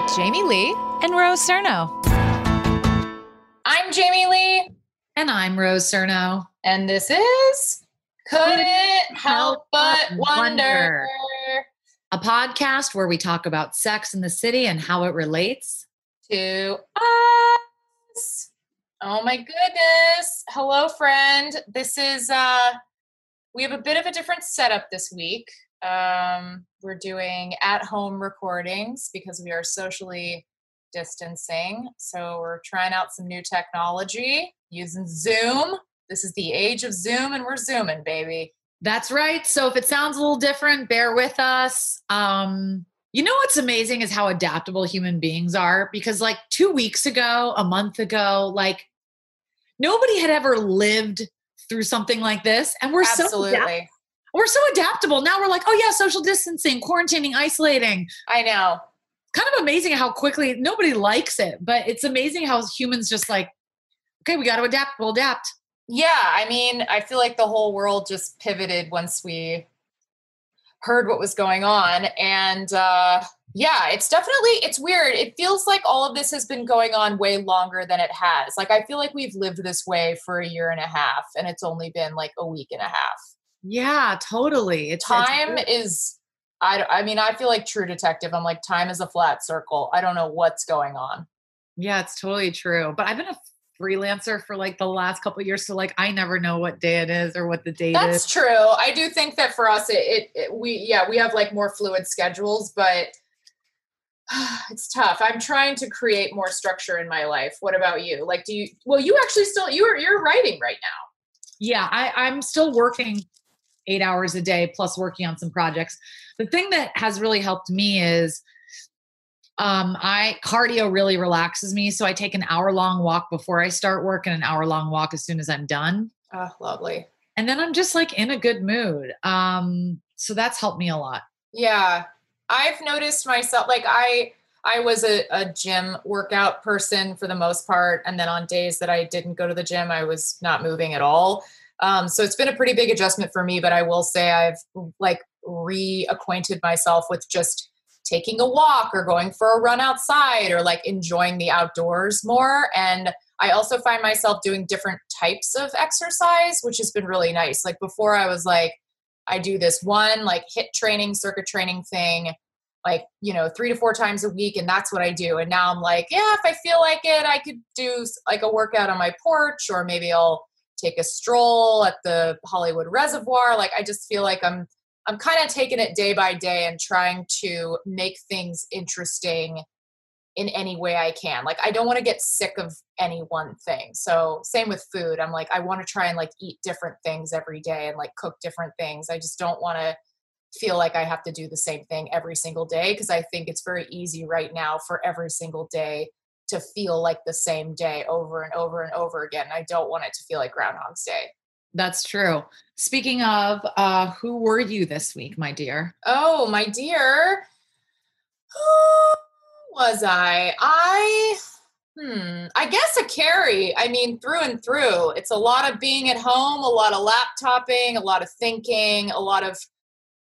With Jamie Lee and Rose Cerno. I'm Jamie Lee, And I'm Rose Cerno. and this is Couldn't Help But Wonder. a podcast where we talk about sex in the city and how it relates. To us. Oh my goodness. Hello, friend. This is, uh, we have a bit of a different setup this week. Um, we're doing at home recordings because we are socially distancing. So we're trying out some new technology using Zoom. This is the age of Zoom, and we're Zooming, baby. That's right. So if it sounds a little different, bear with us. Um, you know what's amazing is how adaptable human beings are because like 2 weeks ago, a month ago, like nobody had ever lived through something like this and we're so Absolutely. We're so adaptable. Now we're like, "Oh yeah, social distancing, quarantining, isolating." I know. Kind of amazing how quickly nobody likes it, but it's amazing how humans just like, "Okay, we got to adapt. We'll adapt." Yeah, I mean, I feel like the whole world just pivoted once we heard what was going on. And uh, yeah, it's definitely it's weird. It feels like all of this has been going on way longer than it has. Like I feel like we've lived this way for a year and a half, and it's only been like a week and a half. Yeah, totally. It's it's Time is. I, I mean, I feel like True Detective. I'm like, time is a flat circle. I don't know what's going on. Yeah, it's totally true. But I've been a freelancer for like the last couple of years, so like I never know what day it is or what the date That's is. true. I do think that for us, it, it, it we yeah we have like more fluid schedules, but it's tough. I'm trying to create more structure in my life. What about you? Like, do you? Well, you actually still you're you're writing right now. Yeah, I, I'm still working eight hours a day plus working on some projects. The thing that has really helped me is um, I cardio really relaxes me. So I take an hour long walk before I start work and an hour long walk as soon as I'm done. Oh, lovely. And then I'm just like in a good mood. Um, so that's helped me a lot. Yeah, I've noticed myself like I I was a, a gym workout person for the most part, and then on days that I didn't go to the gym, I was not moving at all. Um, so it's been a pretty big adjustment for me, but I will say I've like reacquainted myself with just taking a walk or going for a run outside or like enjoying the outdoors more. And I also find myself doing different types of exercise, which has been really nice. Like before, I was like, I do this one like hit training, circuit training thing, like, you know, three to four times a week. And that's what I do. And now I'm like, yeah, if I feel like it, I could do like a workout on my porch, or maybe I'll take a stroll at the Hollywood Reservoir. Like, I just feel like I'm, I'm kind of taking it day by day and trying to make things interesting in any way I can. Like I don't want to get sick of any one thing. So same with food. I'm like I want to try and like eat different things every day and like cook different things. I just don't want to feel like I have to do the same thing every single day because I think it's very easy right now for every single day to feel like the same day over and over and over again. I don't want it to feel like Groundhog's Day. That's true. Speaking of, uh, who were you this week, my dear? Oh, my dear. Who was I? I Hmm. I guess a Carrie. I mean, through and through, it's a lot of being at home, a lot of laptoping, a lot of thinking, a lot of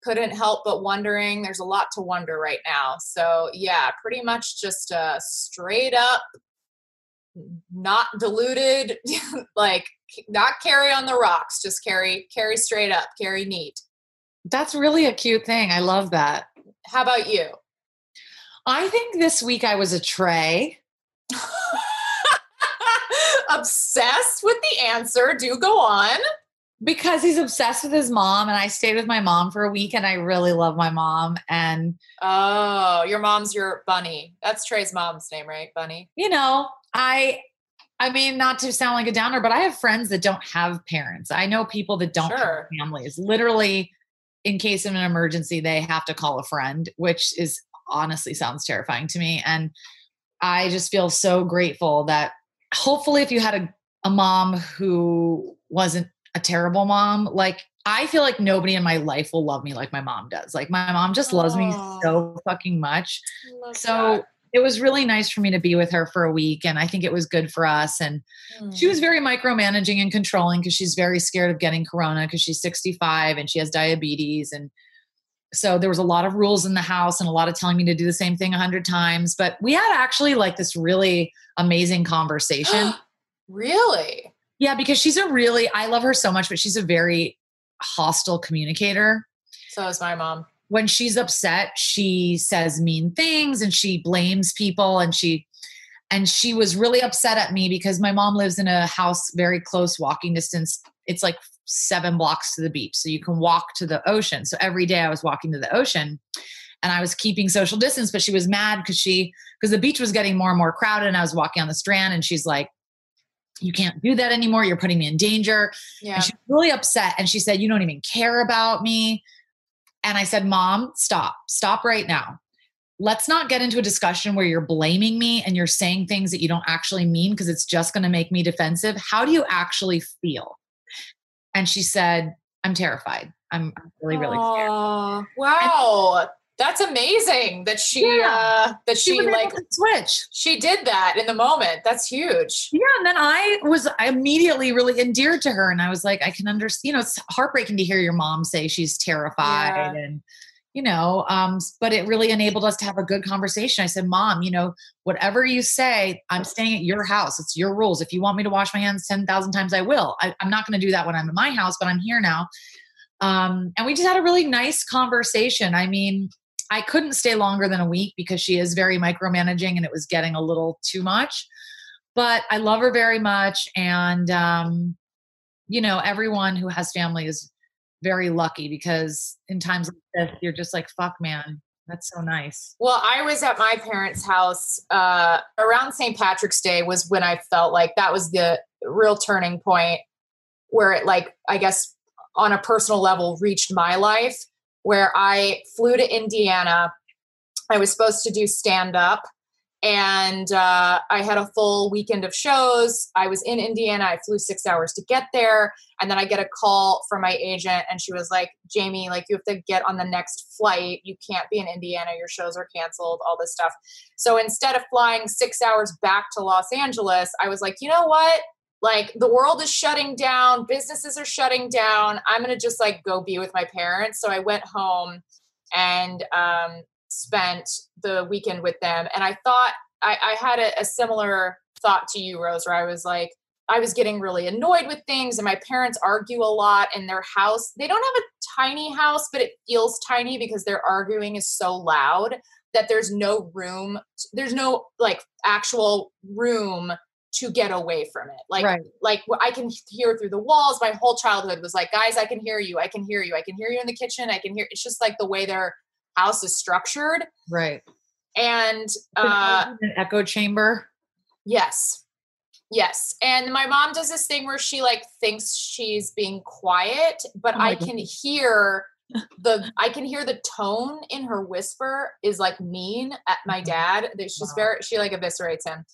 couldn't help but wondering. There's a lot to wonder right now. So yeah, pretty much just a straight up, not diluted, like not Carrie on the rocks, just Carrie Carrie straight up, Carrie neat. That's really a cute thing. I love that. How about you? I think this week I was a Trey. Obsessed with the answer. Do go on. Because he's obsessed with his mom, and I stayed with my mom for a week, and I really love my mom. And Oh, your mom's your bunny. That's Trey's mom's name, right? Bunny. you know, I, I mean, not to sound like a downer, but I have friends that don't have parents. I know people that don't have families. Literally, in case of an emergency, they have to call a friend, which is honestly sounds terrifying to me. And I just feel so grateful that hopefully, if you had a, a mom who wasn't a terrible mom, like I feel like nobody in my life will love me like my mom does. Like my mom just loves me so fucking much. So that. it was really nice for me to be with her for a week. And I think it was good for us. And she Mm. was very micromanaging and controlling because she's very scared of getting corona because she's 65 and she has diabetes. And so there was a lot of rules in the house and a lot of telling me to do the same thing a hundred times. But we had actually like this really amazing conversation. really? Yeah, because she's a really, I love her so much, but she's a very hostile communicator. So is my mom. when she's upset she says mean things and she blames people and she and she was really upset at me because my mom lives in a house very close walking distance. It's like seven blocks to the beach so you can walk to the ocean. So every day i was walking to the ocean and i was keeping social distance but she was mad because she because the beach was getting more and more crowded and i was walking on the strand and she's like you can't do that anymore you're putting me in danger Yeah. and she was really upset. And she said, You don't even care about me. And I said, Mom, stop. Stop right now. Let's not get into a discussion where you're blaming me and you're saying things that you don't actually mean because it's just going to make me defensive. How do you actually feel? And she said, I'm terrified. I'm really, really scared. Wow. That's amazing that she Yeah. uh that She she, like switch. she did that in the moment. That's huge. Yeah, and then I was immediately really endeared to her, and I was like, I can understand. You know, it's heartbreaking to hear your mom say she's terrified, and you know, um, but it really enabled us to have a good conversation. I said, Mom, you know, whatever you say, I'm staying at your house. It's your rules. If you want me to wash my hands ten thousand times, I will. I, I'm not going to do that when I'm in my house, but I'm here now. Um, and we just had a really nice conversation. I mean, I couldn't stay longer than a week because she is very micromanaging and it was getting a little too much. But I love her very much. And, um, you know, everyone who has family is very lucky because in times like this, you're just like, fuck, man, that's so nice. Well, I was at my parents' house uh, around St. Patrick's Day was when I felt like that was the real turning point where it like I guess on a personal level reached my life where I flew to Indiana. I was supposed to do stand up and uh, I had a full weekend of shows. I was in Indiana. I flew six hours to get there. And then I get a call from my agent, and she was like, Jamie, like, you have to get on the next flight. You can't be in Indiana. Your shows are canceled, all this stuff. So instead of flying six hours back to Los Angeles, I was like, you know what? Like, the world is shutting down, businesses are shutting down. I'm going to just like go be with my parents. So I went home and um, spent the weekend with them. And I thought, I, I had a, a similar thought to you, Rose, where I was like, I was getting really annoyed with things, and my parents argue a lot in their house. They don't have a tiny house, but it feels tiny because their arguing is so loud that there's no room, there's no like actual room to get away from it. Like, right. like I can hear through the walls. My whole childhood was like, guys, I can hear you. I can hear you. I can hear you in the kitchen. I can hear. It's just like the way their house is structured. Right. And uh, an echo chamber. yes, yes. And my mom does this thing where she like thinks she's being quiet, but Oh I can hear the I can hear the tone in her whisper is like mean at my dad. That she's Wow. very she like eviscerates him.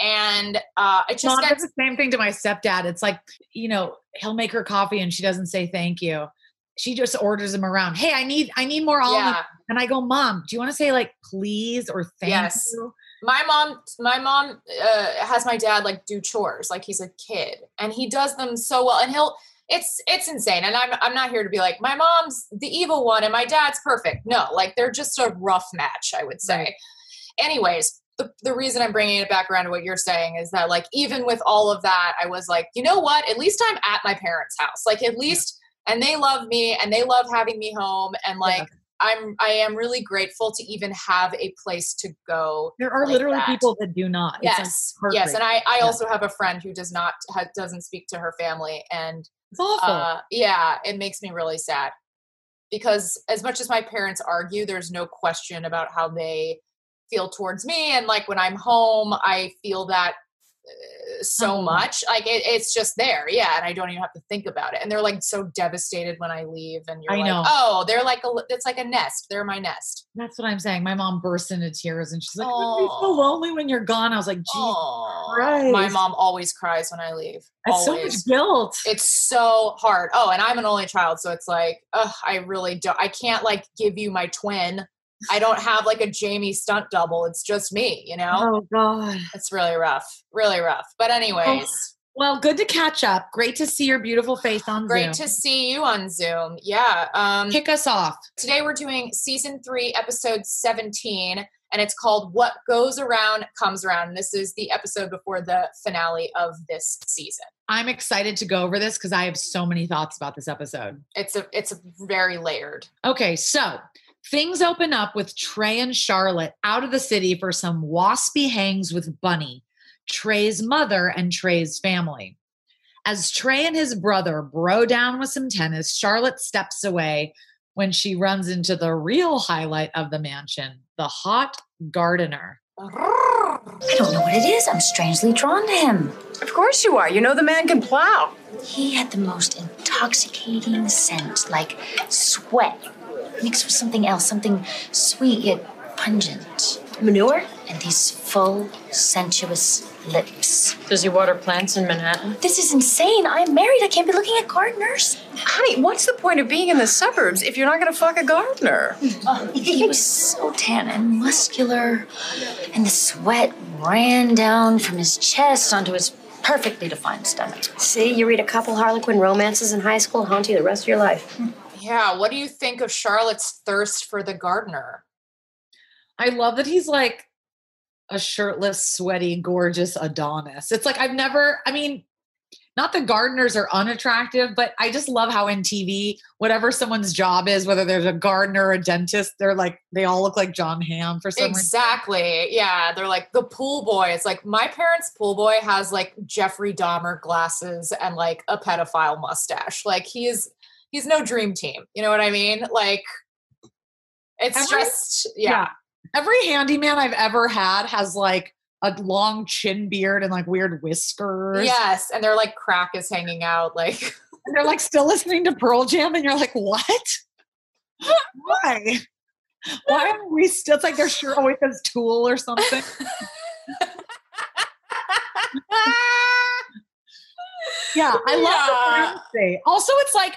And uh it just Mom gets the same thing to my stepdad. It's like, you know, he'll make her coffee and she doesn't say thank you. She just orders him around. Hey, I need I need more almonds. yeah. And I go, Mom, do you want to say like please or thank Yes. you? my mom my mom uh, has my dad like do chores like he's a kid and he does them so well and he'll it's it's insane and i'm i'm not here to be like my mom's the evil one and my dad's perfect no like they're just a rough match i would say Right. anyways the, the reason i'm bringing it back around to what you're saying is that like even with all of that i was like you know what at least i'm at my parents house like at least and they love me and they love having me home and like Yeah. i'm i am really grateful to even have a place to go There are like literally that. people that do not. It's, like, yes yes and i i Yeah. also have a friend who does not ha, doesn't speak to her family and It's awful. uh yeah it makes me really sad because as much as my parents argue there's no question about how they feel towards me and like when i'm home i feel that uh, so Oh. much like it, it's just there yeah and i don't even have to think about it and they're like so devastated when i leave and you're I like know. oh they're like a it's like a nest they're my nest That's what I'm saying. My mom bursts into tears and she's like, "I'm so lonely when you're gone." I was like, "Gee, Aw. my mom always cries when i leave it's so much guilt." it's so hard. Oh, and I'm an only child, so it's like, ugh, I really don't. I can't like give you my twin. I don't have like a Jamie stunt double. It's just me, you know. oh God. It's really rough, really rough. But anyways, Well, good to catch up. Great to see your beautiful face on great Zoom. to see you on Zoom. Yeah. Um, kick us off. today we're doing season three, episode 17, and it's called "What Goes Around Comes Around." And this is the episode before the finale of this season. I'm excited to go over this because I have so many thoughts about this episode. It's a it's a very layered. Okay, so things open up with Trey and Charlotte out of the city for some waspy hangs with Bunny, Trey's mother and Trey's family. As Trey and his brother bro down with some tennis, Charlotte steps away when she runs into the real highlight of the mansion, the hot gardener. I don't know what it is. I'm strangely drawn to him. Of course you are. You know the man can plow. He had the most intoxicating scent, like sweat, mixed with something else, something sweet yet pungent. Manure? And these full, sensuous lips. Does he water plants in Manhattan? This is insane. I'm married. I can't be looking at gardeners. Honey, what's the point of being in the suburbs if you're not going to fuck a gardener? Oh, he was so tan and muscular, and the sweat ran down from his chest onto his perfectly defined stomach. See, you read a couple Harlequin romances in high school, haunt you the rest of your life. Yeah, what do you think of Charlotte's thirst for the gardener? I love that he's like a shirtless, sweaty, gorgeous Adonis. It's like I've never, I mean, not the gardeners are unattractive, but I just love how in TV, whatever someone's job is, whether there's a gardener or a dentist, they're like, they all look like Jon Hamm for some reason. Exactly. Yeah, they're like the pool boy. It's like my parents' pool boy has like Jeffrey Dahmer glasses and like a pedophile mustache. Like he's he's no dream team. You know what I mean? Like it's Every- just yeah. Every handyman I've ever had has like a long chin beard and like weird whiskers. Yes, and they're like crack is hanging out. Like And they're like still listening to Pearl Jam, and you're like, what? Why? Why are we still? It's like their shirt always says Tool or something. yeah, I love Yeah. Also, it's like,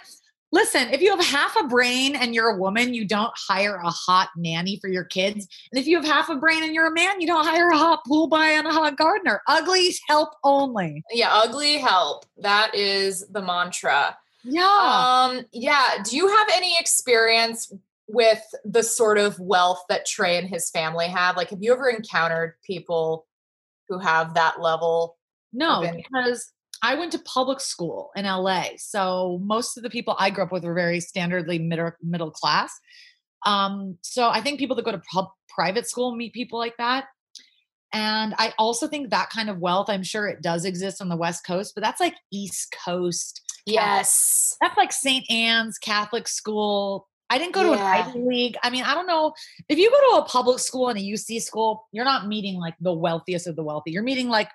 listen, if you have half a brain and you're a woman, you don't hire a hot nanny for your kids. And if you have half a brain and you're a man, you don't hire a hot pool boy and a hot gardener. Ugly help only. yeah, ugly help. That is the mantra. Yeah. Um, yeah. Do you have any experience with the sort of wealth that Trey and his family have? Like, have you ever encountered people who have that level? No, because I went to public school in LA. So most of the people I grew up with were very standardly middle middle class. Um, so I think people that go to pub, private school meet people like that. And I also think that kind of wealth, I'm sure it does exist on the West Coast, but that's like East Coast. Yes. That's like St. Anne's Catholic school. I didn't go to an Ivy League. I mean, I don't know. If you go to a public school and a UC school, you're not meeting like the wealthiest of the wealthy. You're meeting like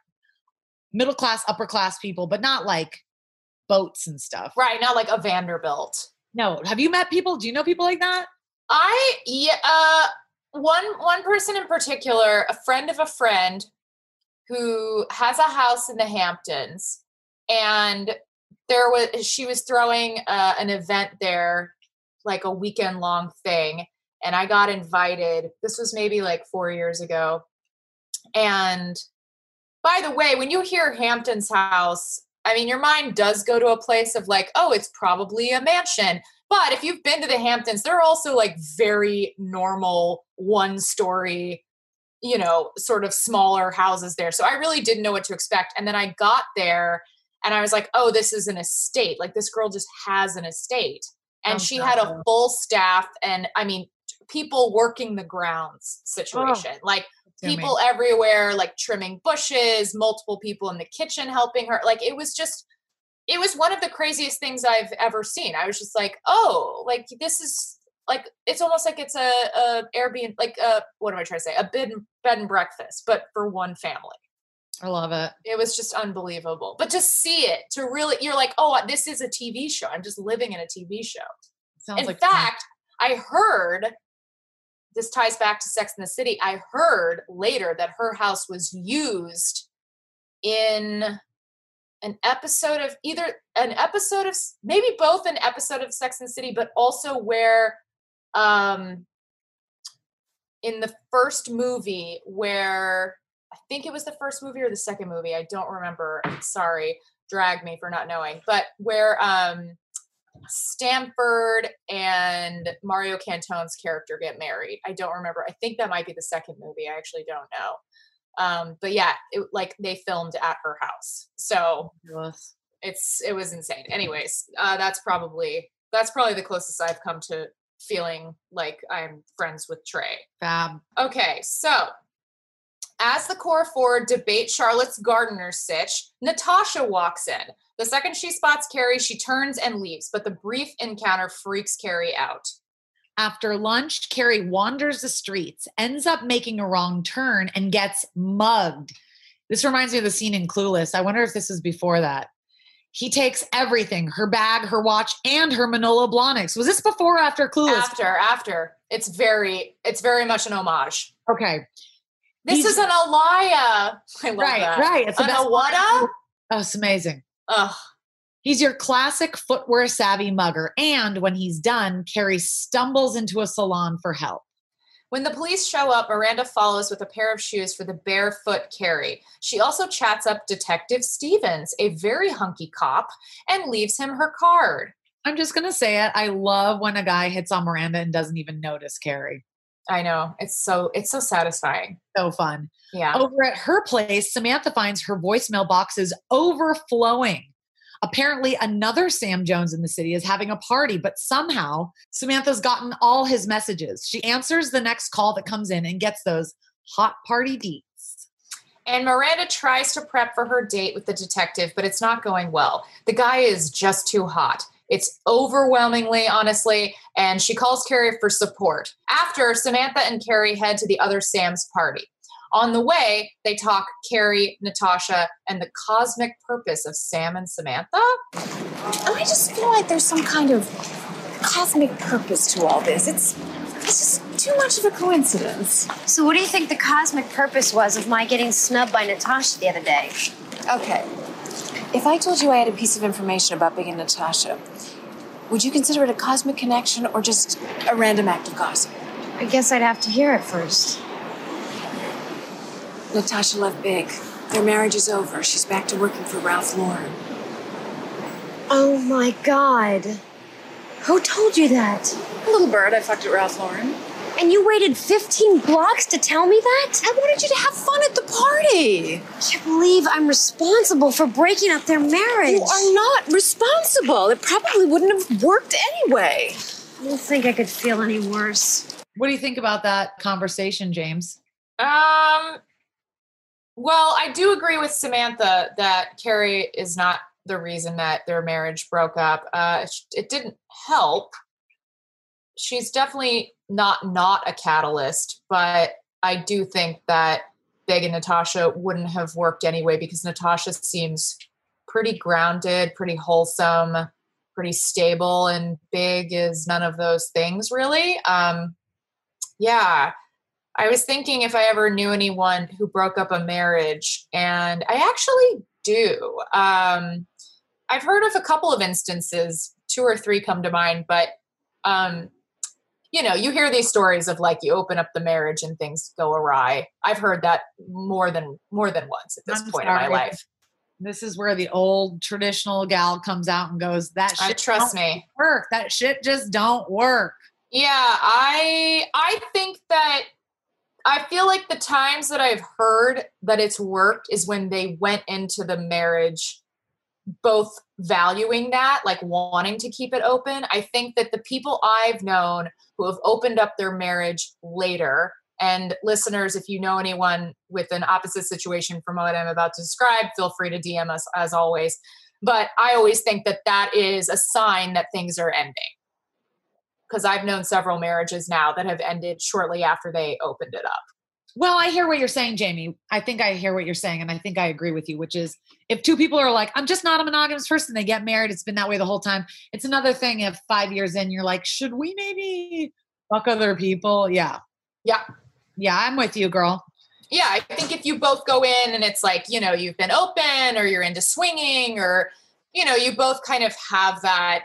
middle class, upper class people, but not like boats and stuff. Right. Not like a Vanderbilt. No. Have you met people? Do you know people like that? I yeah, uh one one person in particular, a friend of a friend who has a house in the Hamptons and there was she was throwing uh, an event there like a weekend long thing and I got invited. This was maybe like 4 years ago. And by the way, when you hear Hampton's house, I mean, your mind does go to a place of like, oh, it's probably a mansion. But if you've been to the Hamptons, they're also like very normal one story, you know, sort of smaller houses there. So I really didn't know what to expect. And then I got there and I was like, oh, this is an estate. Like this girl just has an estate. And Oh, she had a full staff and I mean, people working the grounds oh. situation. Like People everywhere like trimming bushes multiple people in the kitchen helping her like it was just it was one of the craziest things i've ever seen. I was just like oh like this is like it's almost like it's a, a airbnb like a what am i trying to say? A bed and, bed and breakfast but for one family. I love it. it was just unbelievable. But to see it to really you're like oh this is a tv show. I'm just living in a tv show. Sounds in like fun. fact, I heard this ties back to Sex in the City. I heard later that her house was used in an episode of either an episode of maybe both an episode of Sex and the City, but also where um in the first movie where I think it was the first movie or the second movie, I don't remember. Sorry, drag me for not knowing. But where um Stanford and Mario Cantone's character get married. I don't remember. I think that might be the second movie. I actually don't know. Um, but yeah, it, like they filmed at her house. So Fabulous. it's it was insane. Anyways, uh, that's probably that's probably the closest I've come to feeling like I'm friends with Trey. Fab. Okay, so as the core four debate Charlotte's gardener sitch, Natasha walks in. The second she spots Carrie, she turns and leaves, but the brief encounter freaks Carrie out. After lunch, Carrie wanders the streets, ends up making a wrong turn, and gets mugged. This reminds me of the scene in Clueless. I wonder if this is before that. He takes everything her bag, her watch, and her Manolo Blahniks. Was this before or after Clueless? After, after. It's very, it's very much an homage. Okay. This He's- is an Alaïa. I love Right, that. right. It's the An. Awada? Oh, it's amazing. Ugh. He's your classic footwear savvy mugger. And when he's done, Carrie stumbles into a salon for help. When the police show up, Miranda follows with a pair of shoes for the barefoot Carrie. She also chats up Detective Stevens, a very hunky cop, and leaves him her card. I'm just going to say it. I love when a guy hits on Miranda and doesn't even notice Carrie. I know. It's so it's so satisfying. So fun. Yeah. Over at her place, Samantha finds her voicemail box is overflowing. Apparently, another Sam Jones in the city is having a party, but somehow Samantha's gotten all his messages. She answers the next call that comes in and gets those hot party deets. And Miranda tries to prep for her date with the detective, but it's not going well. The guy is just too hot. It's overwhelmingly, honestly, and she calls Carrie for support. After, Samantha and Carrie head to the other Sam's party. On the way, they talk Carrie, Natasha, and the cosmic purpose of Sam and Samantha. I just feel like there's some kind of cosmic purpose to all this. It's it's just too much of a coincidence. So, what do you think the cosmic purpose was of my getting snubbed by Natasha the other day? Okay. If I told you I had a piece of information about Big and Natasha, would you consider it a cosmic connection or just a random act of gossip? I guess I'd have to hear it first. Natasha left Big. Their marriage is over. She's back to working for Ralph Lauren. Oh my god. Who told you that? A little bird I fucked at Ralph Lauren. And you waited 15 blocks to tell me that? I wanted you to have fun at the party. I can't believe I'm responsible for breaking up their marriage. You are not responsible. It probably wouldn't have worked anyway. I don't think I could feel any worse. What do you think about that conversation, James? Um, well, I do agree with Samantha that Carrie is not the reason that their marriage broke up. Uh, it- it didn't help. She's definitely not not a catalyst, but I do think that Big and Natasha wouldn't have worked anyway because Natasha seems pretty grounded, pretty wholesome, pretty stable, and Big is none of those things really. Um, yeah, I was thinking if I ever knew anyone who broke up a marriage, and I actually do. Um, I've heard of a couple of instances, two or three come to mind, but um, you know, you hear these stories of like you open up the marriage and things go awry. I've heard that more than more than once at this I'm point in my life. This is where the old traditional gal comes out and goes, "That I shit trust don't me. work. That shit just don't work." Yeah, I I think that I feel like the times that I've heard that it's worked is when they went into the marriage both valuing that, like wanting to keep it open. I think that the people I've known who have opened up their marriage later, and listeners, if you know anyone with an opposite situation from what I'm about to describe, feel free to DM us as always. But I always think that that is a sign that things are ending because I've known several marriages now that have ended shortly after they opened it up. Well, I hear what you're saying, Jamie. I think I hear what you're saying, and I think I agree with you. Which is, if two people are like, "I'm just not a monogamous person," they get married. It's been that way the whole time. It's another thing if five years in, you're like, "Should we maybe fuck other people?" Yeah, Yeah. yeah, I'm with you, girl. Yeah, I think if you both go in and it's like, you know, you've been open or you're into swinging or, you know, you both kind of have that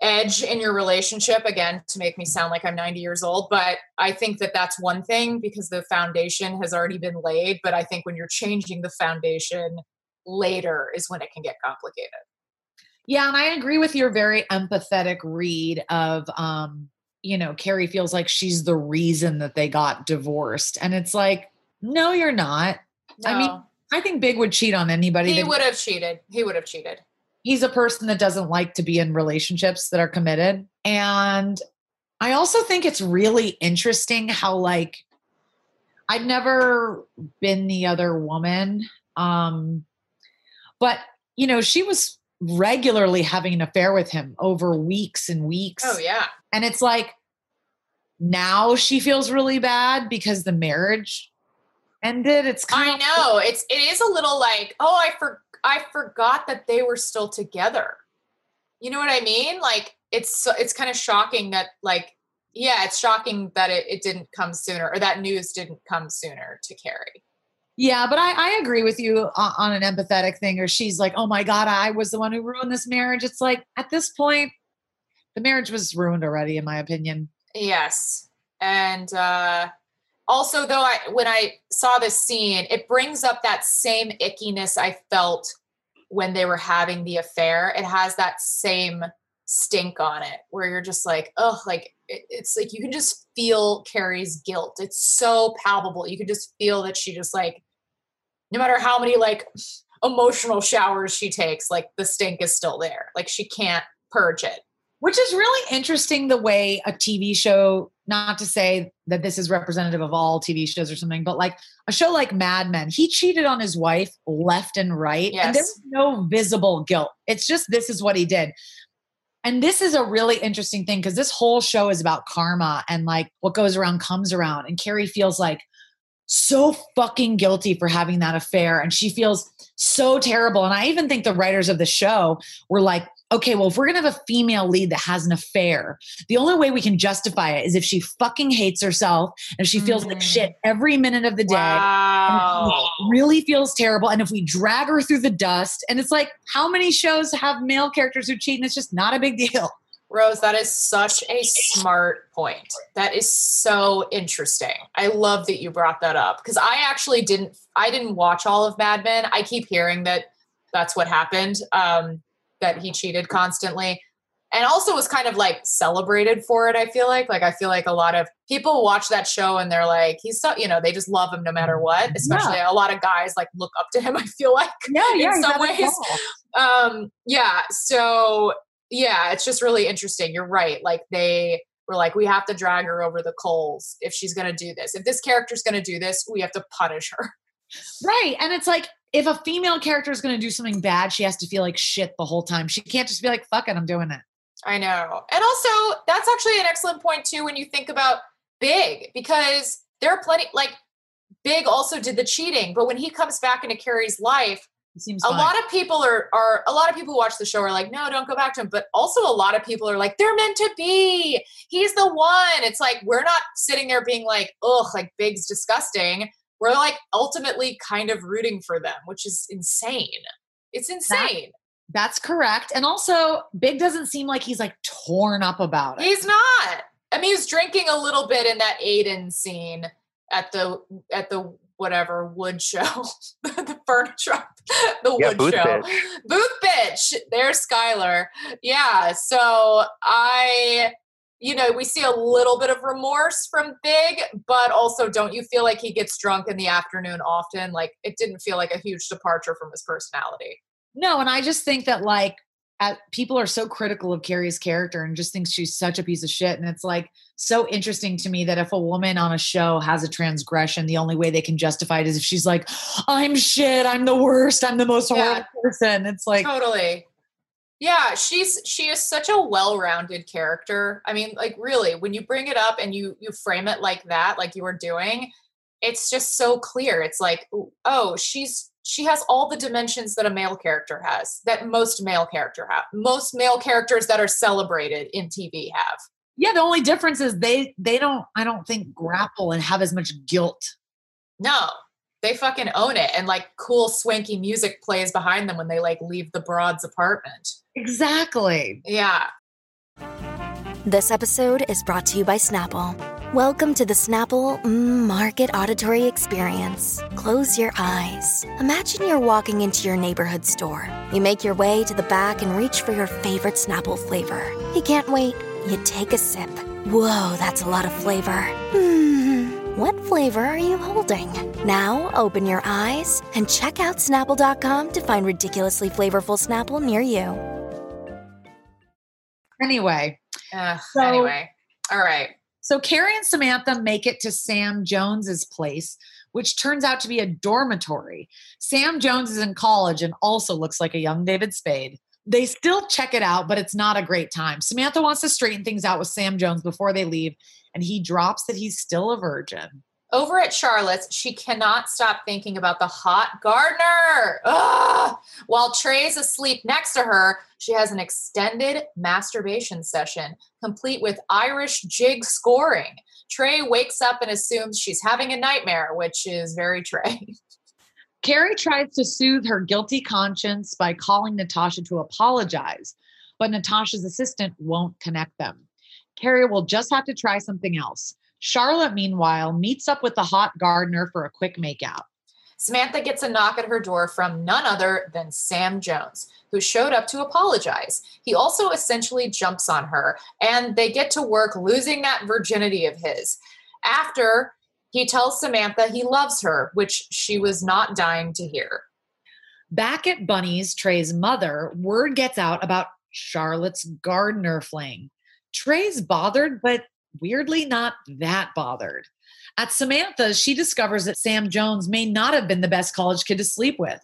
edge in your relationship again to make me sound like I'm 90 years old, but I think that that's one thing because the foundation has already been laid, but I think when you're changing the foundation later is when it can get complicated. Yeah, and I agree with your very empathetic read of um, you know, Carrie feels like she's the reason that they got divorced. And it's like, no, you're not. I mean, I think Big would cheat on anybody. he would have cheated. He would have cheated. He's a person that doesn't like to be in relationships that are committed. And I also think it's really interesting how like I've never been the other woman. Um but you know, she was regularly having an affair with him over weeks and weeks. Oh yeah. And it's like now she feels really bad because the marriage ended. It's kind I of know. It's it is a little like, oh, I for I forgot that they were still together. You know what I mean? Like it's it's kind of shocking that like yeah, it's shocking that it, it didn't come sooner or that news didn't come sooner to Carrie. Yeah, but I, I agree with you on, on an empathetic thing. Or she's like, "Oh my god, I was the one who ruined this marriage." It's like at this point, the marriage was ruined already, in my opinion. Yes. And uh also though I when I saw this scene, it brings up that same ickiness I felt when they were having the affair. It has that same stink on it where you're just like, oh, like it, it's like you can just feel Carrie's guilt. It's so palpable. You can just feel that she just like no matter how many like emotional showers she takes, like the stink is still there. Like she can't purge it. Which is really interesting the way a TV show, not to say that this is representative of all TV shows or something, but like a show like Mad Men, he cheated on his wife left and right. And Yes. there's no visible guilt. It's just this is what he did. And this is a really interesting thing because this whole show is about karma and like what goes around comes around. And Carrie feels like so fucking guilty for having that affair. And she feels so terrible. And I even think the writers of the show were like, okay, well, if we're going to have a female lead that has an affair, the only way we can justify it is if she fucking hates herself and she feels like Mm. shit every minute of the day. Wow. really feels terrible. And if we drag her through the dust, and it's like, how many shows have male characters who cheat and it's just not a big deal? Rose, that is such a smart point. That is so interesting. I love that you brought that up because I actually didn't I didn't watch all of Mad Men. I keep hearing that that's what happened. Um, that he cheated constantly. And also was kind of like celebrated for it, I feel like. Like I feel like a lot of people watch that show and they're like, he's so, you know, they just love him no matter what. Especially a lot of guys like look up to him, I feel like. Yeah, In some ways. um yeah so yeah it's just really interesting you're right like they were like we have to drag her over the coals if she's going to do this if this character's going to do this we have to punish her Right. And it's like, if a female character is going to do something bad, she has to feel like shit the whole time. She can't just be like, fuck it, I'm doing it. i know. And also that's actually an excellent point too when you think about big because there are plenty like big also did the cheating but when he comes back into carrie's life seems a lot of people are are a lot of people who watch the show are like no don't go back to him. But also a lot of people are like they're meant to be. He's the one. It's like we're not sitting there being like ugh like big's disgusting we're like ultimately kind of rooting for them which is insane it's insane That's correct. And also, Big doesn't seem like he's like torn up about it. he's not I mean, he was drinking a little bit in that Aiden scene at the at the whatever wood show, the furniture, the Yeah, wood booth show, bitch. booth bitch. There's Skylar. Yeah. So I, you know, we see a little bit of remorse from Big, but also don't you feel like he gets drunk in the afternoon often? Like it didn't feel like a huge departure from his personality. No, and I just think that like at, people are so critical of Carrie's character and just think she's such a piece of shit. And it's like so interesting to me that if a woman on a show has a transgression, the only way they can justify it is if she's like, "I'm shit. I'm the worst. I'm the most horrible Yeah. person." It's like, totally yeah she's she is such a well-rounded character i mean like really when you bring it up and you you frame it like that like you were doing it's just so clear it's like oh she's she has all the dimensions that a male character has that most male character have most male characters that are celebrated in tv have yeah. The only difference is they they don't. I don't think grapple and have as much guilt. no they fucking own it and like cool swanky music plays behind them when they like leave the broad's apartment Exactly. yeah This episode is brought to you by Snapple. Welcome to the Snapple mm, Market Auditory Experience. Close your eyes. Imagine you're walking into your neighborhood store. You make your way to the back and reach for your favorite Snapple flavor. You can't wait. You take a sip. Whoa, that's a lot of flavor. Hmm, what flavor are you holding? Now open your eyes and check out Snapple.com to find ridiculously flavorful Snapple near you. Anyway, Ugh, So- anyway all right So Carrie and Samantha make it to Sam Jones's place, which turns out to be a dormitory. Sam Jones is in college and also looks like a young David Spade. They still check it out, but it's not a great time. Samantha wants to straighten things out with Sam Jones before they leave, and he drops that he's still a virgin. Over at Charlotte's, she cannot stop thinking about the hot gardener. Ugh! While Trey's asleep next to her, she has an extended masturbation session, complete with Irish jig scoring. Trey wakes up and assumes she's having a nightmare, which is very Trey. Carrie tries to soothe her guilty conscience by calling Natasha to apologize, but Natasha's assistant won't connect them. Carrie will just have to try something else. Charlotte, meanwhile, meets up with the hot gardener for a quick makeout. Samantha gets a knock at her door from none other than Sam Jones, who showed up to apologize. He also essentially jumps on her, and they get to work losing that virginity of his. After he tells Samantha he loves her, which she was not dying to hear. Back at Bunny's, Trey's mother, word gets out about Charlotte's gardener fling. Trey's bothered, but weirdly not that bothered. At Samantha's, she discovers that Sam Jones may not have been the best college kid to sleep with.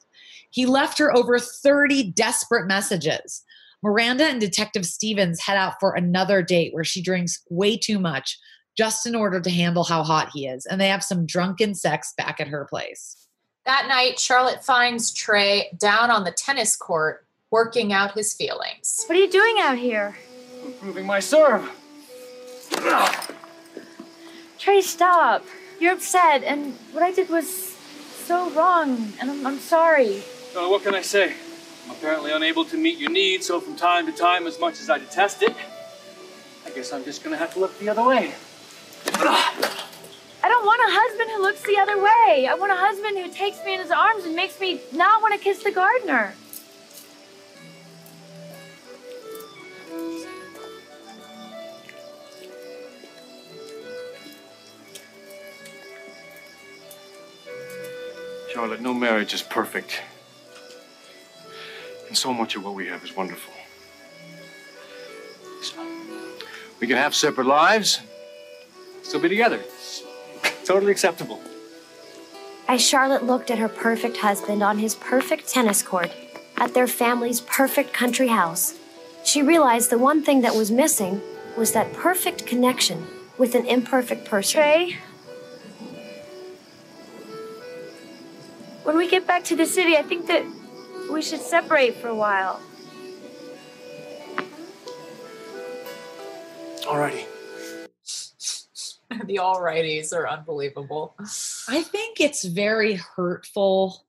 He left her over 30 desperate messages. Miranda and Detective Stevens head out for another date where she drinks way too much just in order to handle how hot he is, and they have some drunken sex back at her place. That night, Charlotte finds Trey down on the tennis court working out his feelings. What are you doing out here? Improving my serve. Trey, stop. You're upset, and what I did was so wrong, and I'm, I'm sorry. Uh, what can I say? I'm apparently unable to meet your needs, so from time to time, as much as I detest it, I guess I'm just gonna have to look the other way. I don't want a husband who looks the other way. I want a husband who takes me in his arms and makes me not want to kiss the gardener. Charlotte, no marriage is perfect. And so much of what we have is wonderful. We can have separate lives, still be together. Totally acceptable. As Charlotte looked at her perfect husband on his perfect tennis court, at their family's perfect country house, she realized the one thing that was missing was that perfect connection with an imperfect person. Trey? When we get back to the city, I think that we should separate for a while. Alrighty. the alrighties are unbelievable. I think it's very hurtful.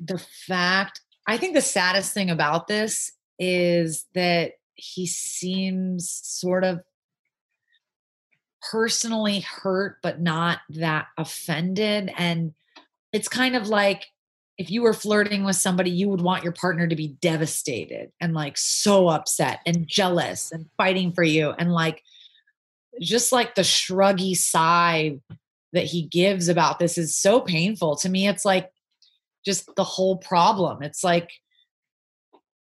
The fact, I think the saddest thing about this is that he seems sort of personally hurt, but not that offended. And it's kind of like if you were flirting with somebody, you would want your partner to be devastated and like so upset and jealous and fighting for you. And like, just like the shruggy sigh that he gives about this is so painful to me. It's like just the whole problem. It's like,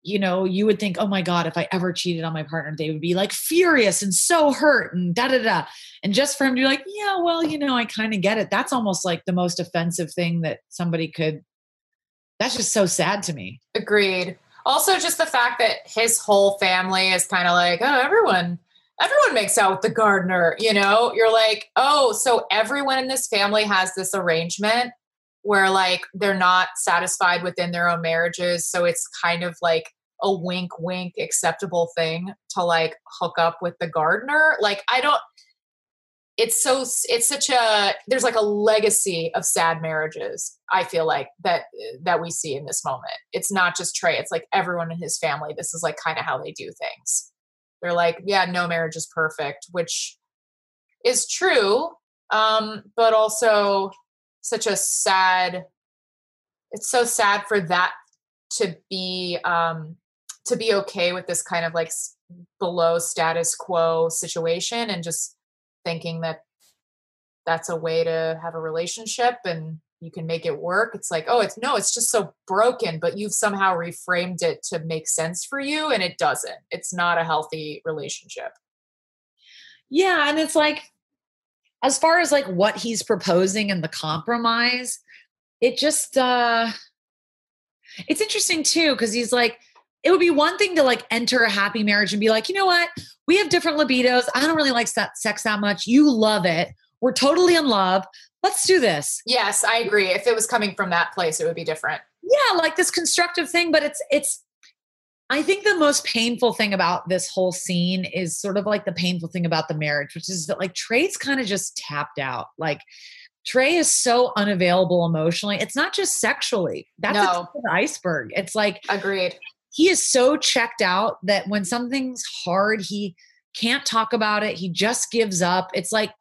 you know, you would think, oh my God, if I ever cheated on my partner, they would be like furious and so hurt and da da da. And just for him to be like, yeah, well, you know, I kind of get it. That's almost like the most offensive thing that somebody could. That's just so sad to me. Agreed. Also, just the fact that his whole family is kind of like, oh, everyone, everyone makes out with the gardener. You know, you're like, oh, so everyone in this family has this arrangement where like they're not satisfied within their own marriages. So it's kind of like a wink wink acceptable thing to like hook up with the gardener like i don't it's so it's such a there's like a legacy of sad marriages i feel like that that we see in this moment. It's not just trey it's like everyone in his family this is like kind of how they do things. They're like yeah no marriage is perfect which is true um but also such a sad it's so sad for that to be um to be okay with this kind of like below status quo situation and just thinking that that's a way to have a relationship and you can make it work. It's like oh it's no it's just so broken but you've somehow reframed it to make sense for you and it doesn't. It's not a healthy relationship. Yeah and it's like as far as like what he's proposing and the compromise it just uh it's interesting too because he's like it would be one thing to like enter a happy marriage and be like, you know what? We have different libidos. I don't really like sex that much. You love it. We're totally in love. Let's do this. Yes, I agree. If it was coming from that place, it would be different. Yeah, like this constructive thing, but it's it's I think the most painful thing about this whole scene is sort of like the painful thing about the marriage, which is that like Trey's kind of just tapped out. Like Trey is so unavailable emotionally. It's not just sexually. That's no. the iceberg. It's like agreed he is so checked out that when something's hard, he can't talk about it. He just gives up. It's like,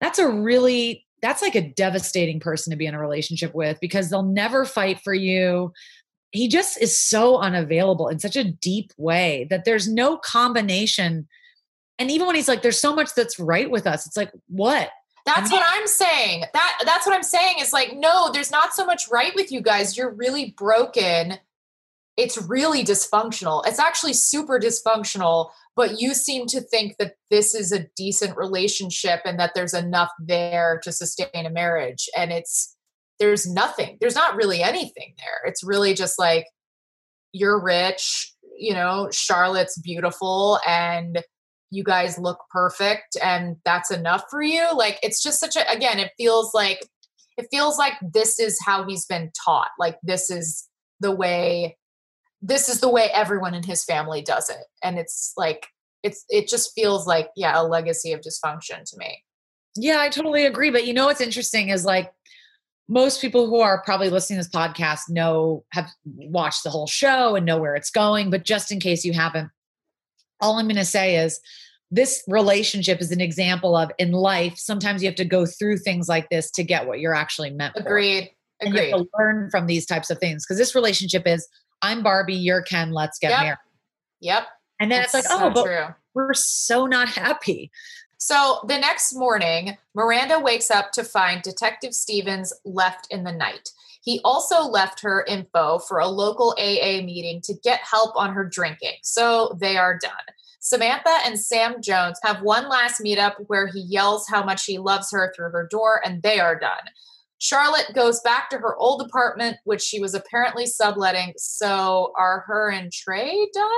that's a really, that's like a devastating person to be in a relationship with because they'll never fight for you. He just is so unavailable in such a deep way that there's no combination. And even when he's like, there's so much that's right with us, it's like, what? That's what I'm saying. That that's what I'm saying is like, no, there's not so much right with you guys. You're really broken it's really dysfunctional. It's actually super dysfunctional, but you seem to think that this is a decent relationship and that there's enough there to sustain a marriage. And it's, there's nothing, there's not really anything there. It's really just like, you're rich, you know, Charlotte's beautiful and you guys look perfect and that's enough for you. Like, it's just such a, again, it feels like, it feels like this is how he's been taught. Like, this is the way this is the way everyone in his family does it. And it's like it's it just feels like yeah a legacy of dysfunction to me. Yeah i totally agree. But you know what's interesting is like most people who are probably listening to this podcast know have watched the whole show and know where it's going. But just in case you haven't all i'm going to say is this relationship is an example of in life sometimes you have to go through things like this to get what you're actually meant agreed for. agreed. And you have to learn from these types of things. Because this relationship is I'm Barbie, you're Ken, let's get yep. married. Yep. And then That's it's like, oh, but true. we're so not happy. So the next morning, Miranda wakes up to find Detective Stevens left in the night. He also left her info for a local AA meeting to get help on her drinking. So they are done. Samantha and Sam Jones have one last meetup where he yells how much he loves her through her door, and they are done. Charlotte goes back to her old apartment, which she was apparently subletting. So are her and Trey done?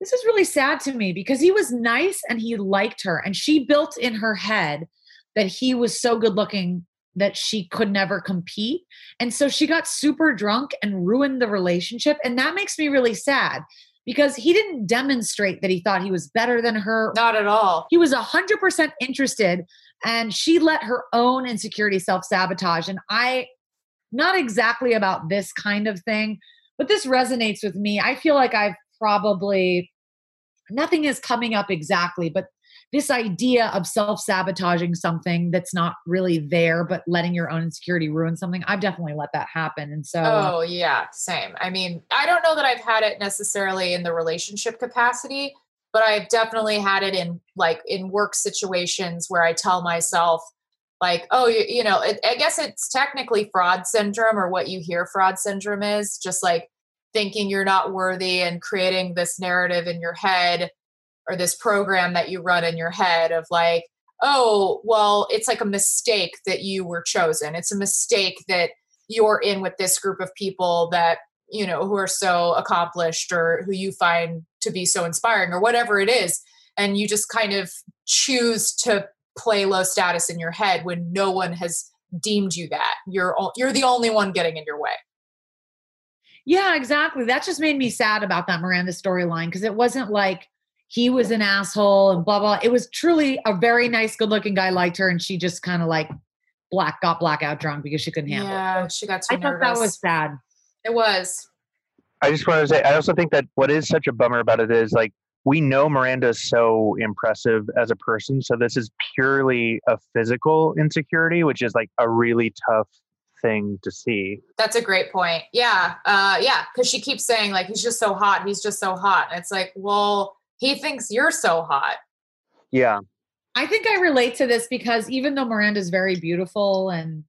This is really sad to me because he was nice and he liked her. And she built in her head that he was so good looking that she could never compete. And so she got super drunk and ruined the relationship. And that makes me really sad because he didn't demonstrate that he thought he was better than her. Not at all. He was 100% interested and she let her own insecurity self sabotage. And I, not exactly about this kind of thing, but this resonates with me. I feel like I've probably, nothing is coming up exactly, but this idea of self-sabotaging something that's not really there but letting your own insecurity ruin something i've definitely let that happen and so Oh, yeah, same. I mean, I don't know that I've had it necessarily in the relationship capacity, but I've definitely had it in like in work situations where I tell myself, like, oh, you, you know, it, I guess it's technically fraud syndrome or what you hear fraud syndrome is just like thinking you're not worthy and creating this narrative in your head or this program that you run in your head of like, oh, well, it's like a mistake that you were chosen. It's a mistake that you're in with this group of people that you know who are so accomplished or who you find to be so inspiring or whatever it is and you just kind of choose to play low status in your head when no one has deemed you that you're you're the only one getting in your way Yeah, exactly. That just made me sad about that Miranda storyline because it wasn't like he was an asshole and blah blah. It was truly a very nice, good-looking guy liked her, and she just kind of like black got blackout drunk because she couldn't handle it. yeah she got too I thought that was sad. it was I just want to say, I also think that what is such a bummer about it is like we know Miranda is so impressive as a person, so this is purely a physical insecurity, which is like a really tough thing to see. That's a great point. Yeah. Uh yeah, cuz she keeps saying like he's just so hot, he's just so hot. And it's like, well, he thinks you're so hot. Yeah, I think I relate to this because even though Miranda's very beautiful and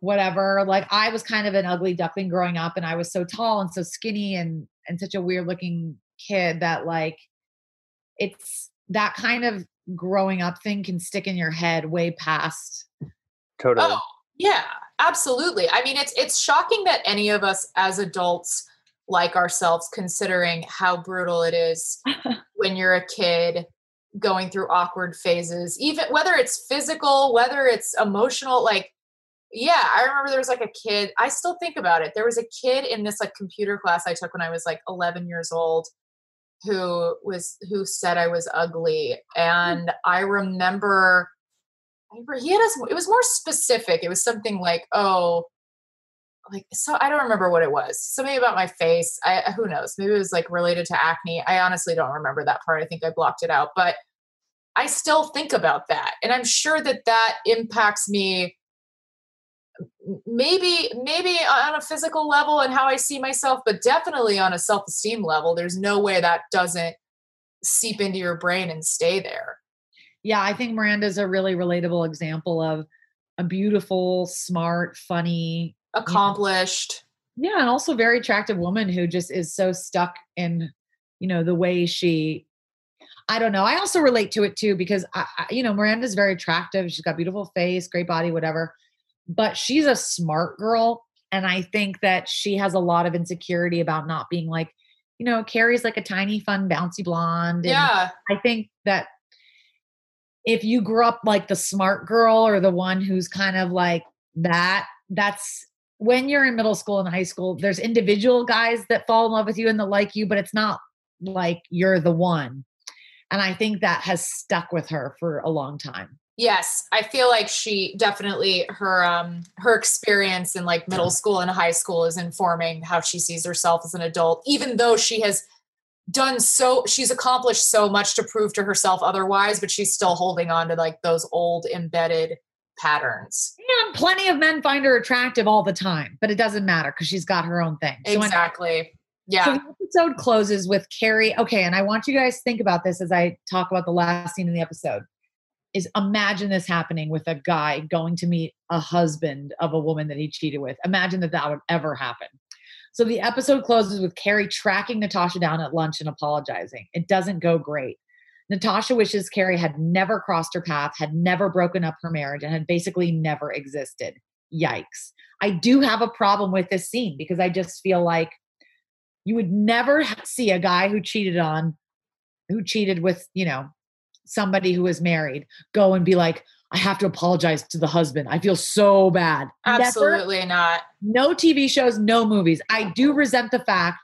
whatever, like I was kind of an ugly duckling growing up and I was so tall and so skinny and and such a weird looking kid that like it's that kind of growing up thing can stick in your head way past totally. Oh, yeah, absolutely. I mean, it's it's shocking that any of us as adults like ourselves considering how brutal it is when you're a kid going through awkward phases, even whether it's physical, whether it's emotional, like yeah, I remember there was like a kid, I still think about it. There was a kid in this like computer class I took when I was like 11 years old who was who said I was ugly hmm. and I remember I remember he had us it was more specific. It was something like, oh, like so I don't remember what it was. Something about my face. I who knows? Maybe it was like related to acne. I honestly don't remember that part. I think I blocked it out, but I still think about that. And I'm sure that that impacts me maybe maybe on a physical level and how I see myself, but definitely on a self-esteem level. There's no way that doesn't seep into your brain and stay there. yeah, I think Miranda's a really relatable example of a beautiful, smart, funny, Accomplished. yeah, and also very attractive woman who just is so stuck in, you know, the way she. I don't know. I also relate to it too because I, I, you know, Miranda's very attractive. She's got beautiful face, great body, whatever. But she's a smart girl, and I think that she has a lot of insecurity about not being like, you know, Carrie's like a tiny, fun, bouncy blonde. and Yeah. I think that if you grew up like the smart girl or the one who's kind of like that, that's when you're in middle school and high school, there's individual guys that fall in love with you and that like you, but it's not like you're the one. And I think that has stuck with her for a long time. Yes, I feel like she definitely her um her experience in like middle school and high school is informing how she sees herself as an adult even though she has done so she's accomplished so much to prove to herself otherwise but she's still holding on to like those old embedded patterns. And plenty of men find her attractive all the time, but it doesn't matter because she's got her own thing. Exactly. So Yeah. So the episode closes with Carrie. Okay, and I want you guys to think about this as I talk about the last scene in the episode. Is imagine this happening with a guy going to meet a husband of a woman that he cheated with. Imagine that that would ever happen. So the episode closes with Carrie tracking Natasha down at lunch and apologizing. It doesn't go great. Natasha wishes Carrie had never crossed her path, had never broken up her marriage, and had basically never existed. Yikes. I do have a problem with this scene because I just feel like you would never see a guy who cheated on who cheated with you know somebody who is married go and be like i have to apologize to the husband i feel so bad Never. Absolutely not. no tv shows no movies i do resent the fact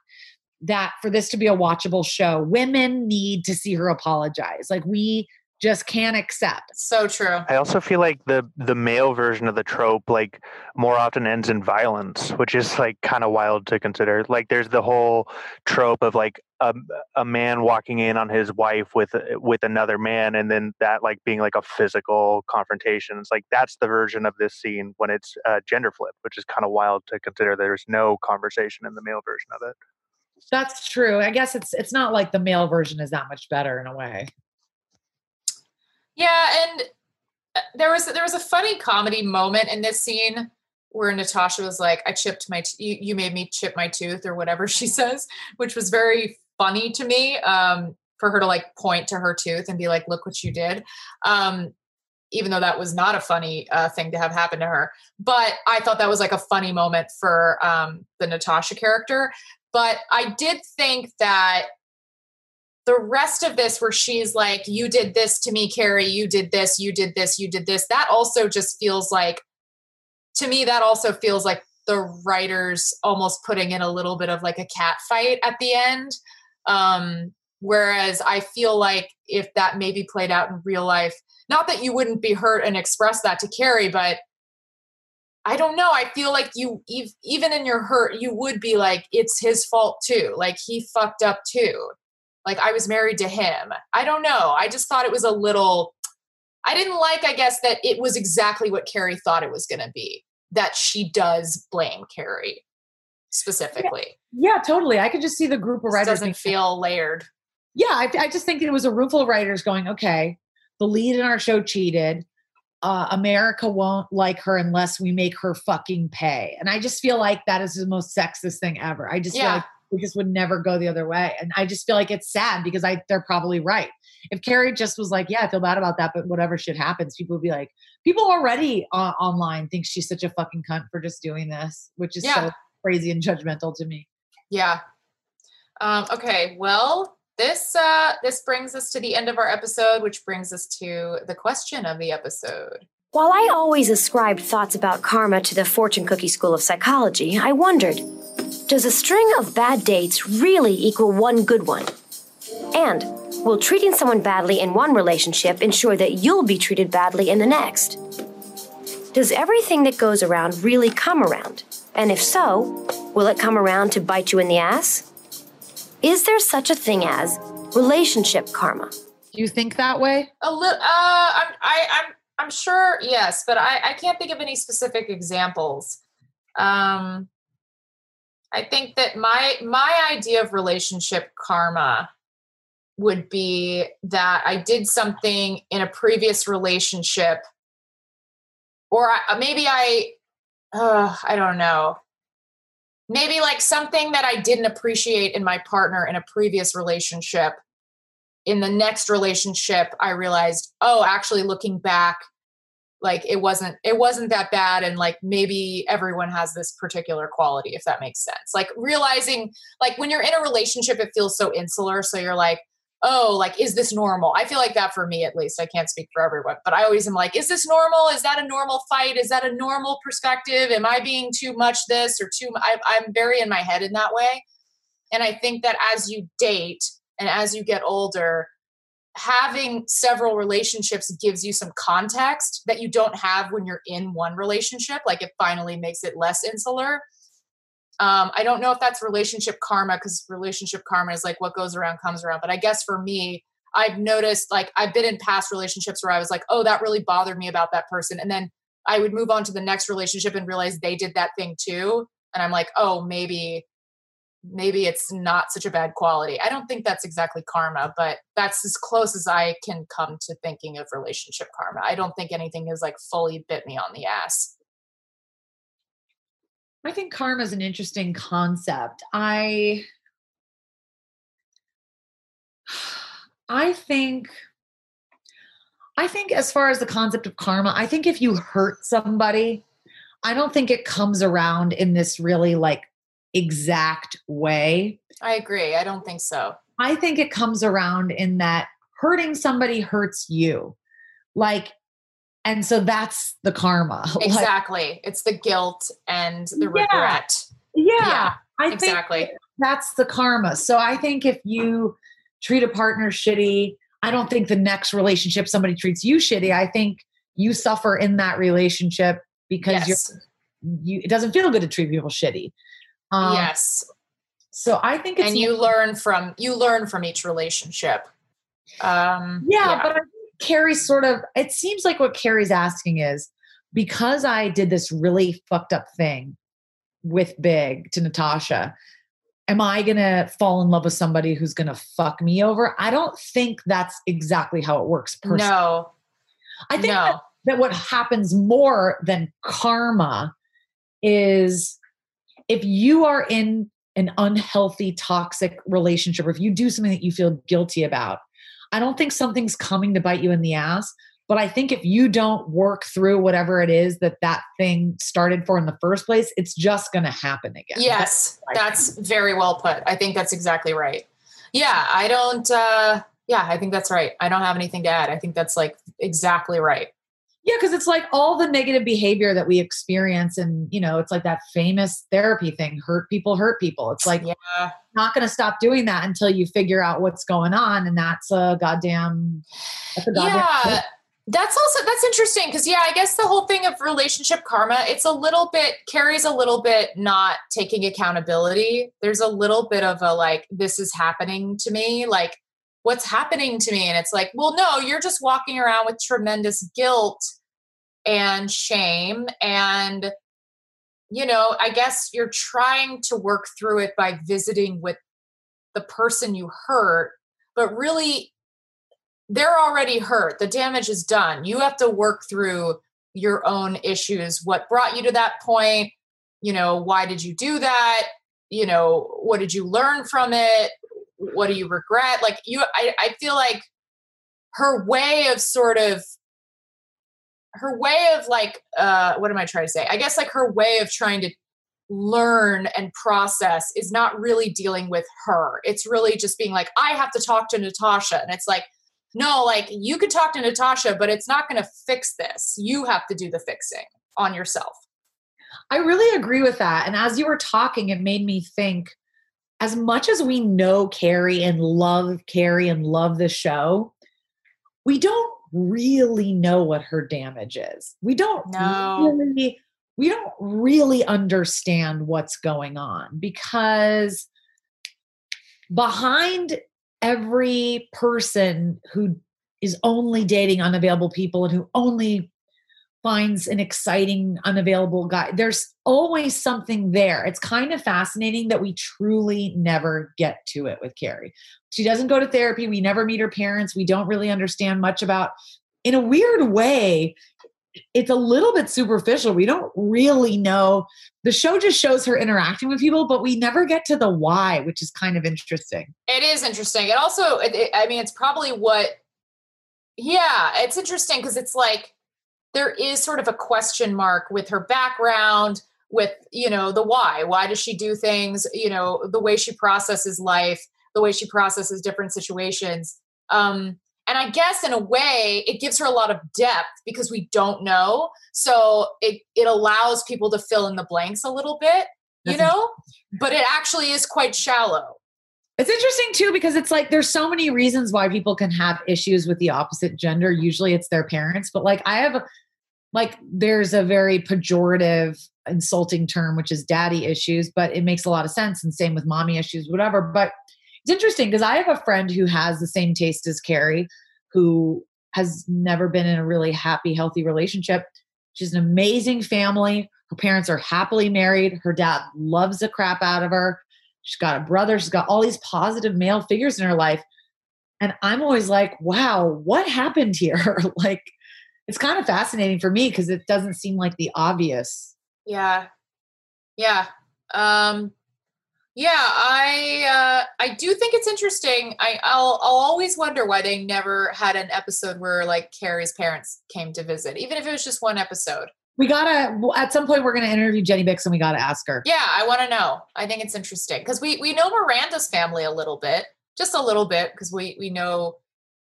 that for this to be a watchable show women need to see her apologize like we just can't accept. So true. I also feel like the the male version of the trope like more often ends in violence, which is like kind of wild to consider. Like there's the whole trope of like a, a man walking in on his wife with with another man and then that like being like a physical confrontation. It's like that's the version of this scene when it's uh, gender flipped, which is kind of wild to consider. There's no conversation in the male version of it. That's true. I guess it's it's not like the male version is that much better in a way. Yeah, and uh, there was there was a funny comedy moment in this scene where Natasha was like, "I chipped my t- you, you made me chip my tooth" or whatever she says, which was very funny to me. Um, for her to like point to her tooth and be like, "Look what you did," um, even though that was not a funny uh, thing to have happen to her. But I thought that was like a funny moment for um, the Natasha character. But I did think that the rest of this where she's like you did this to me carrie you did this you did this you did this that also just feels like to me that also feels like the writers almost putting in a little bit of like a cat fight at the end um whereas i feel like if that maybe played out in real life not that you wouldn't be hurt and express that to carrie but I don't know. I feel like you, even in your hurt, you would be like, it's his fault too. Like he fucked up too like I was married to him. I don't know. I just thought it was a little I didn't like I guess that it was exactly what Carrie thought it was going to be. That she does blame Carrie specifically. Yeah, yeah, totally. I could just see the group of writers doesn't feel layered. Yeah, I, I, just think it was a room full of writers going, okay, the lead in our show cheated. Uh, America won't like her unless we make her fucking pay. And I just feel like that is the most sexist thing ever. I just yeah. feel like we just would never go the other way. And I just feel like it's sad because I they're probably right. If Carrie just was like, yeah, I feel bad about that, but whatever shit happens, people would be like, people already uh, online think she's such a fucking cunt for just doing this, which is yeah. so crazy and judgmental to me. Yeah. Um, okay. Well, this uh, this brings us to the end of our episode, which brings us to the question of the episode. While I always ascribed thoughts about karma to the fortune cookie school of psychology, I wondered does a string of bad dates really equal one good one? And will treating someone badly in one relationship ensure that you'll be treated badly in the next? Does everything that goes around really come around? And if so, will it come around to bite you in the ass? Is there such a thing as relationship karma? Do you think that way? A little. Uh, I'm. I, I'm. I'm sure. Yes, but I. I can't think of any specific examples. Um, I think that my my idea of relationship karma would be that I did something in a previous relationship, or I, maybe I, uh, I don't know, maybe like something that I didn't appreciate in my partner in a previous relationship. In the next relationship, I realized, oh, actually, looking back, like it wasn't it wasn't that bad and like maybe everyone has this particular quality if that makes sense like realizing like when you're in a relationship it feels so insular so you're like oh like is this normal i feel like that for me at least i can't speak for everyone but i always am like is this normal is that a normal fight is that a normal perspective am i being too much this or too I, i'm very in my head in that way and i think that as you date and as you get older having several relationships gives you some context that you don't have when you're in one relationship. Like it finally makes it less insular. Um, I don't know if that's relationship karma because relationship karma is like what goes around comes around. But I guess for me, I've noticed like I've been in past relationships where I was like, oh, that really bothered me about that person. And then I would move on to the next relationship and realize they did that thing too. And I'm like, oh, maybe maybe it's not such a bad quality. I don't think that's exactly karma, but that's as close as I can come to thinking of relationship karma. I don't think anything has like fully bit me on the ass. I think karma is an interesting concept. I I think I think as far as the concept of karma, I think if you hurt somebody, I don't think it comes around in this really like exact way. I agree. I don't think so. I think it comes around in that hurting somebody hurts you. Like, and so that's the karma. Exactly. Like, it's the guilt and the yeah, regret. Yeah. yeah I exactly. that's the karma. So I think if you treat a partner shitty, I don't think the next relationship somebody treats you shitty. I think you suffer in that relationship because Yes. you're you it doesn't feel good to treat people shitty. Um, yes. So I think it's And you learn from you learn from each relationship. Um yeah, but I Carrie's sort of it seems like what Carrie's asking is because I did this really fucked up thing with Big to Natasha, am I gonna fall in love with somebody who's gonna fuck me over? I don't think that's exactly how it works personally. no. I think no. that, that what happens more than karma is if you are in an unhealthy, toxic relationship, or if you do something that you feel guilty about, I don't think something's coming to bite you in the ass. But I think if you don't work through whatever it is that that thing started for in the first place, it's just going to happen again. Yes, that's very well put. I think that's exactly right. Yeah, I don't uh yeah, I think that's right. I don't have anything to add. I think that's like exactly right. Yeah, because it's like all the negative behavior that we experience, and you know, it's like that famous therapy thing: hurt people, hurt people. It's like yeah. not going to stop doing that until you figure out what's going on, and that's a goddamn. That's a goddamn Yeah. That's also that's interesting because yeah, I guess the whole thing of relationship karma, it's a little bit carries a little bit not taking accountability. There's a little bit of a like, this is happening to me, like what's happening to me? And it's like, well, no, you're just walking around with tremendous guilt and shame. And, you know, I guess you're trying to work through it by visiting with the person you hurt, but really they're already hurt. The damage is done. You have to work through your own issues. What brought you to that point? You know, why did you do that? You know, what did you learn from it? What do you regret? Like you I, I feel like her way of sort of her way of like uh what am I trying to say? I guess like her way of trying to learn and process is not really dealing with her. It's really just being like, I have to talk to Natasha. And it's like, no, like you could talk to Natasha, but it's not going to fix this. You have to do the fixing on yourself. I really agree with that. And as you were talking, it made me think as much as we know Carrie and love Carrie and love the show, we don't really know what her damage is. We don't No. really we don't really understand what's going on because behind every person who is only dating unavailable people and who only finds an exciting unavailable guy. There's always something there. It's kind of fascinating that we truly never get to it with carrie. She doesn't go to therapy. We never meet her parents. We don't really understand much about in a weird way it's a little bit superficial. We don't really know. The show just shows her interacting with people but we never get to the why which is kind of interesting. It is interesting. It also, it, it- I mean, it's probably what, yeah, it's interesting because it's like there is sort of a question mark with her background, with, you know, the why. Why does she do things, you know, the way she processes life, the way she processes different situations. Um, and I guess in a way, it gives her a lot of depth because we don't know. So it, it allows people to fill in the blanks a little bit, you know, but it actually is quite shallow. It's interesting too because it's like there's so many reasons why people can have issues with the opposite gender. Usually it's their parents, but like I have like there's a very pejorative insulting term which is daddy issues, but it makes a lot of sense and same with mommy issues whatever. But it's interesting because I have a friend who has the same taste as Carrie who has never been in a really happy healthy relationship. She's an amazing family. Her parents are happily married. Her dad loves the crap out of her. She's got a brother. She's got all these positive male figures in her life. And I'm always like, wow, what happened here? like, it's kind of fascinating for me because it doesn't seem like the obvious. Yeah. Yeah. Um yeah, I uh I do think it's interesting. I I'll I'll always wonder why they never had an episode where like Carrie's parents came to visit, even if it was just one episode. We gotta, at some point, we're gonna interview Jenny Bicks and we gotta ask her. Yeah, I want to know. I think it's interesting because we we know Miranda's family a little bit, just a little bit, because we we know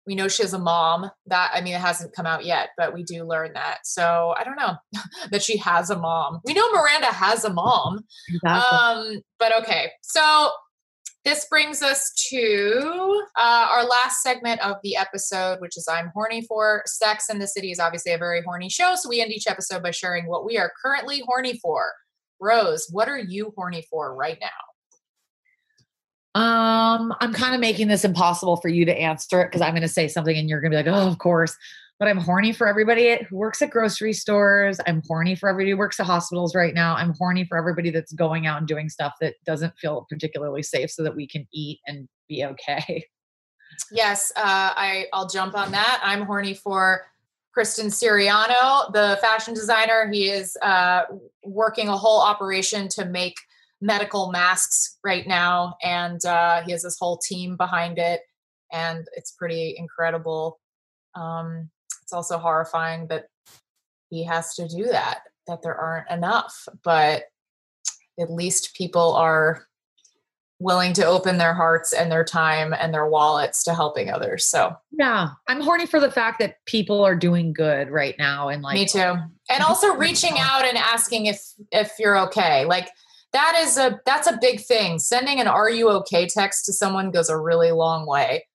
we know she has a mom. That I mean, it hasn't come out yet, but we do learn that. So I don't know that she has a mom. We know Miranda has a mom. Exactly. Um, but okay, so this brings us to uh, our last segment of the episode, which is I'm horny for. Sex in the City is obviously a very horny show, so we end each episode by sharing what we are currently horny for. Rose, what are you horny for right now? Um, I'm kind of making this impossible for you to answer it because I'm going to say something and you're going to be like, oh, of course. But I'm horny for everybody who works at grocery stores. I'm horny for everybody who works at hospitals right now. I'm horny for everybody that's going out and doing stuff that doesn't feel particularly safe so that we can eat and be okay. Yes, uh, I, I'll jump on that. I'm horny for Christian Siriano, the fashion designer. He is uh, working a whole operation to make medical masks right now, and uh, he has this whole team behind it, and it's pretty incredible. Um, it's also horrifying that he has to do that, that there aren't enough, but at least people are willing to open their hearts and their time and their wallets to helping others. So yeah, I'm horny for the fact that people are doing good right now and like me too. And also reaching out and asking if if you're okay. Like that is a that's a big thing. Sending an "Are you okay?" text to someone goes a really long way.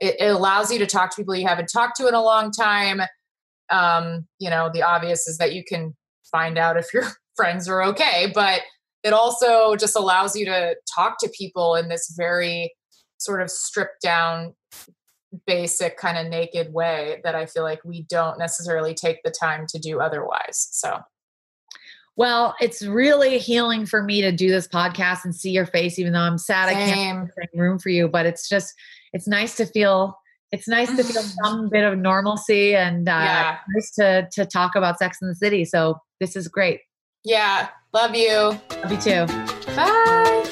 It, it allows you to talk to people you haven't talked to in a long time. Um, you know, the obvious is that you can find out if your friends are okay, but it also just allows you to talk to people in this very sort of stripped down basic kind of naked way that I feel like we don't necessarily take the time to do otherwise. So well, it's really healing for me to do this podcast and see your face, even though I'm sad Same. I can't make room for you. But it's just, it's nice to feel, it's nice to feel some bit of normalcy and uh, yeah. nice to to talk about Sex in the City. So this is great. Yeah, love you. Love you too. Bye.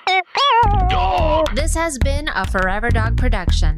This has been a Forever Dog production.